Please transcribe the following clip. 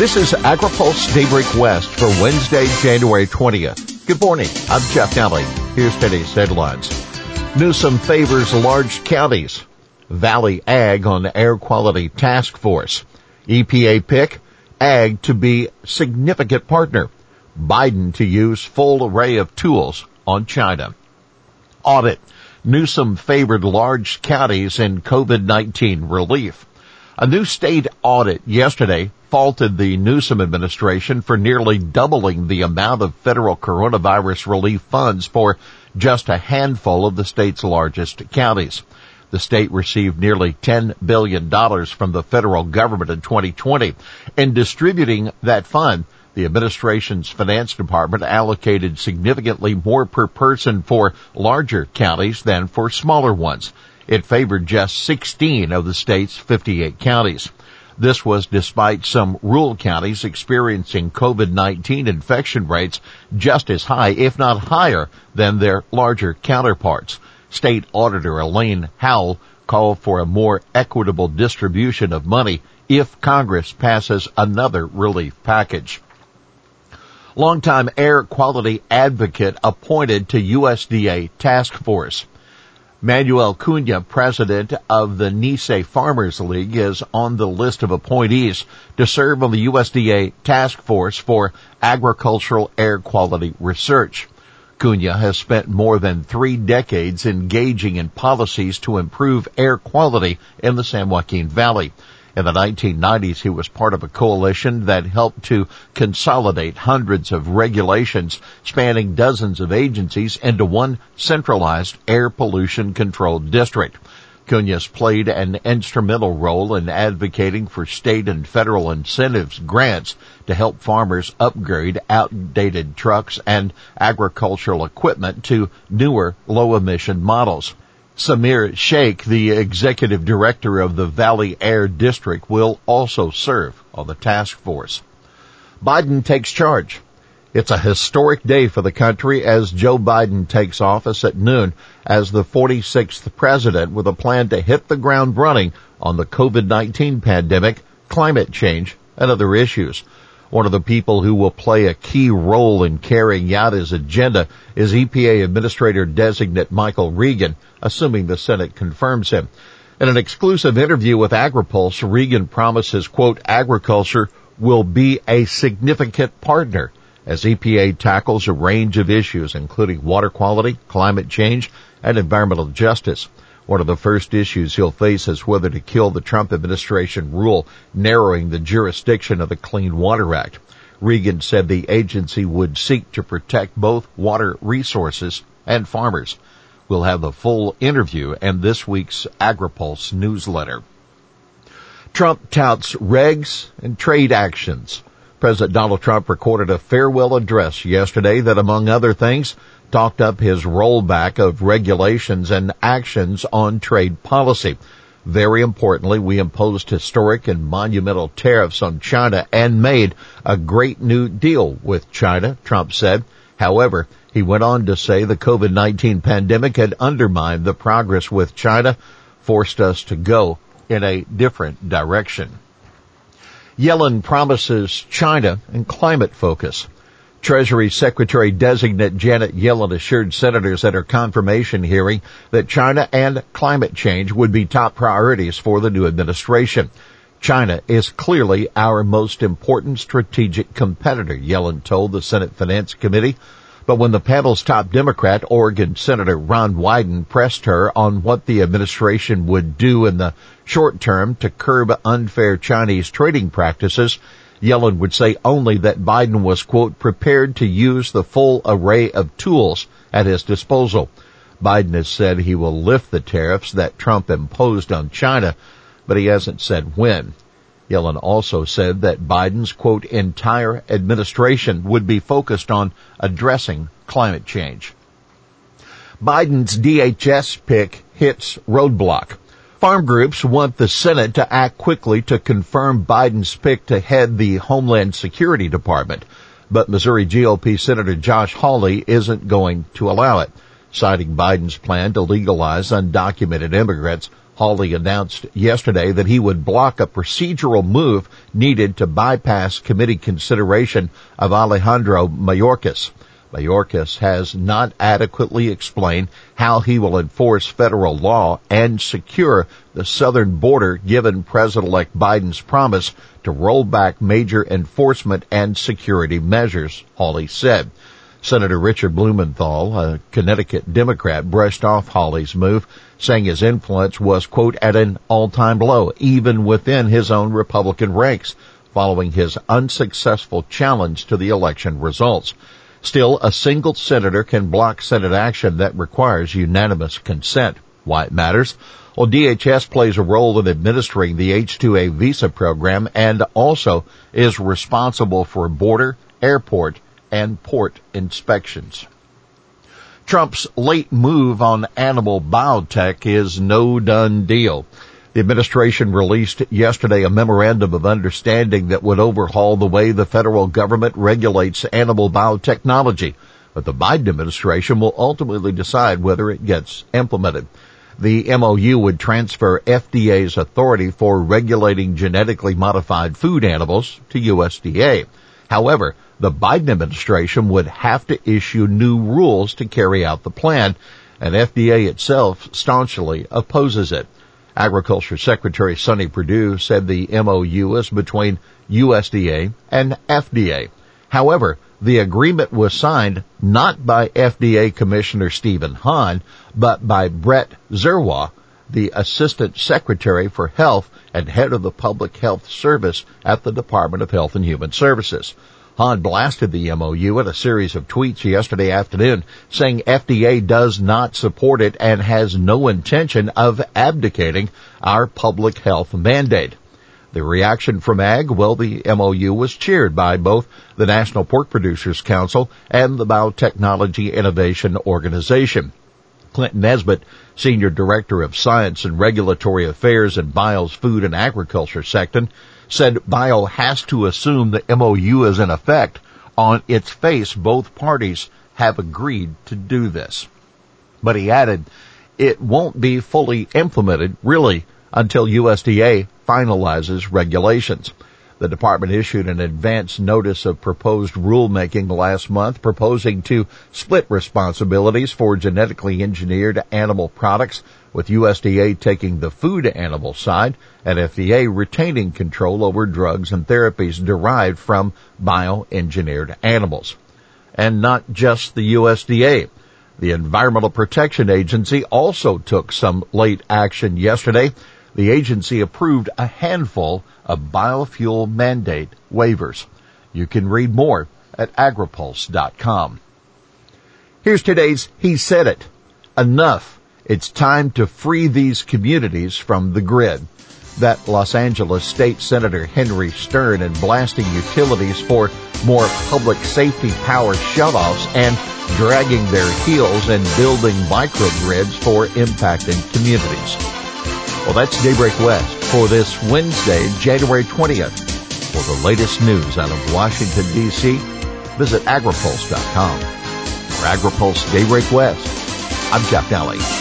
This is AgriPulse Daybreak West for Wednesday, January 20th. Good morning. I'm Jeff Nalley. Here's today's headlines. Newsom favors large counties. Valley Ag on Air Quality Task Force. EPA pick Ag to be significant partner. Biden to use full array of tools on China. Audit. Newsom favored large counties in COVID-19 relief. A new state audit yesterday faulted the Newsom administration for nearly doubling the amount of federal coronavirus relief funds for just a handful of the state's largest counties. The state received nearly $10 billion from the federal government in 2020. In distributing that fund, the administration's finance department allocated significantly more per person for larger counties than for smaller ones. It favored just 16 of the state's 58 counties. This was despite some rural counties experiencing COVID-19 infection rates just as high, if not higher, than their larger counterparts. State Auditor Elaine Howle called for a more equitable distribution of money if Congress passes another relief package. Longtime air quality advocate appointed to USDA task force. Manuel Cunha, president of the Nisei Farmers League, is on the list of appointees to serve on the USDA task force for agricultural air quality research. Cunha has spent more than three decades engaging in policies to improve air quality in the San Joaquin Valley. In the 1990s, he was part of a coalition that helped to consolidate hundreds of regulations spanning dozens of agencies into one centralized air pollution control district. Cunha's played an instrumental role in advocating for state and federal incentives grants to help farmers upgrade outdated trucks and agricultural equipment to newer low emission models. Samir Sheikh, the executive director of the Valley Air District, will also serve on the task force. Biden takes charge. It's a historic day for the country as Joe Biden takes office at noon as the 46th president with a plan to hit the ground running on the COVID-19 pandemic, climate change, and other issues. One of the people who will play a key role in carrying out his agenda is EPA Administrator Designate Michael Regan, assuming the Senate confirms him. In an exclusive interview with AgriPulse, Regan promises, quote, agriculture will be a significant partner as EPA tackles a range of issues, including water quality, climate change, and environmental justice. One of the first issues he'll face is whether to kill the Trump administration rule narrowing the jurisdiction of the Clean Water Act. Regan said the agency would seek to protect both water resources and farmers. We'll have the full interview and this week's AgriPulse newsletter. Trump touts regs and trade actions. President Donald Trump recorded a farewell address yesterday that, among other things, talked up his rollback of regulations and actions on trade policy. Very importantly, we imposed historic and monumental tariffs on China and made a great new deal with China, Trump said. However, he went on to say the COVID-19 pandemic had undermined the progress with China, forced us to go in a different direction. Yellen promises China and climate focus. Treasury Secretary designate Janet Yellen assured senators at her confirmation hearing that China and climate change would be top priorities for the new administration. China is clearly our most important strategic competitor, Yellen told the Senate Finance Committee. But when the panel's top Democrat, Oregon Senator Ron Wyden, pressed her on what the administration would do in the short term to curb unfair Chinese trading practices, Yellen would say only that Biden was, quote, prepared to use the full array of tools at his disposal. Biden has said he will lift the tariffs that Trump imposed on China, but he hasn't said when. Yellen also said that Biden's, quote, entire administration would be focused on addressing climate change. Biden's DHS pick hits roadblock. Farm groups want the Senate to act quickly to confirm Biden's pick to head the Homeland Security Department, but Missouri GOP Senator Josh Hawley isn't going to allow it. Citing Biden's plan to legalize undocumented immigrants, Hawley announced yesterday that he would block a procedural move needed to bypass committee consideration of Alejandro Mayorkas. Mayorkas has not adequately explained how he will enforce federal law and secure the southern border given President-elect Biden's promise to roll back major enforcement and security measures, Hawley said. Senator Richard Blumenthal, a Connecticut Democrat, brushed off Hawley's move, saying his influence was, quote, at an all-time low, even within his own Republican ranks, following his unsuccessful challenge to the election results. Still, a single senator can block Senate action that requires unanimous consent. Why it matters? Well, DHS plays a role in administering the H-2A visa program and also is responsible for border, airport, and port inspections. Trump's late move on animal biotech is no done deal. The administration released yesterday a memorandum of understanding that would overhaul the way the federal government regulates animal biotechnology. But the Biden administration will ultimately decide whether it gets implemented. The MOU would transfer FDA's authority for regulating genetically modified food animals to USDA. However, the Biden administration would have to issue new rules to carry out the plan, and FDA itself staunchly opposes it. Agriculture Secretary Sonny Perdue said the MOU is between USDA and FDA. However, the agreement was signed not by FDA Commissioner Stephen Hahn, but by Brett Giroir, the Assistant Secretary for Health and head of the Public Health Service at the Department of Health and Human Services. Hahn blasted the MOU in a series of tweets yesterday afternoon saying FDA does not support it and has no intention of abdicating our public health mandate. The reaction from AG, well, the MOU was cheered by both the National Pork Producers Council and the Biotechnology Innovation Organization. Clinton Nesbitt, Senior Director of Science and Regulatory Affairs in BIO's Food and Agriculture section, said BIO has to assume the MOU is in effect. On its face, both parties have agreed to do this. But he added, it won't be fully implemented, really, until USDA finalizes regulations. The department issued an advance notice of proposed rulemaking last month proposing to split responsibilities for genetically engineered animal products with USDA taking the food animal side and FDA retaining control over drugs and therapies derived from bioengineered animals. And not just the USDA. The Environmental Protection Agency also took some late action yesterday. The agency approved a handful of biofuel mandate waivers. You can read more at agripulse.com. Here's today's He Said It. Enough it's time to free these communities from the grid. That Los Angeles State Senator Henry Stern and blasting utilities for more public safety power shutoffs and dragging their heels and building microgrids for impacted communities. Well, that's Daybreak West for this Wednesday, January 20th. For the latest news out of Washington, D.C., visit agripulse.com. For AgriPulse Daybreak West, I'm Jeff Nalley.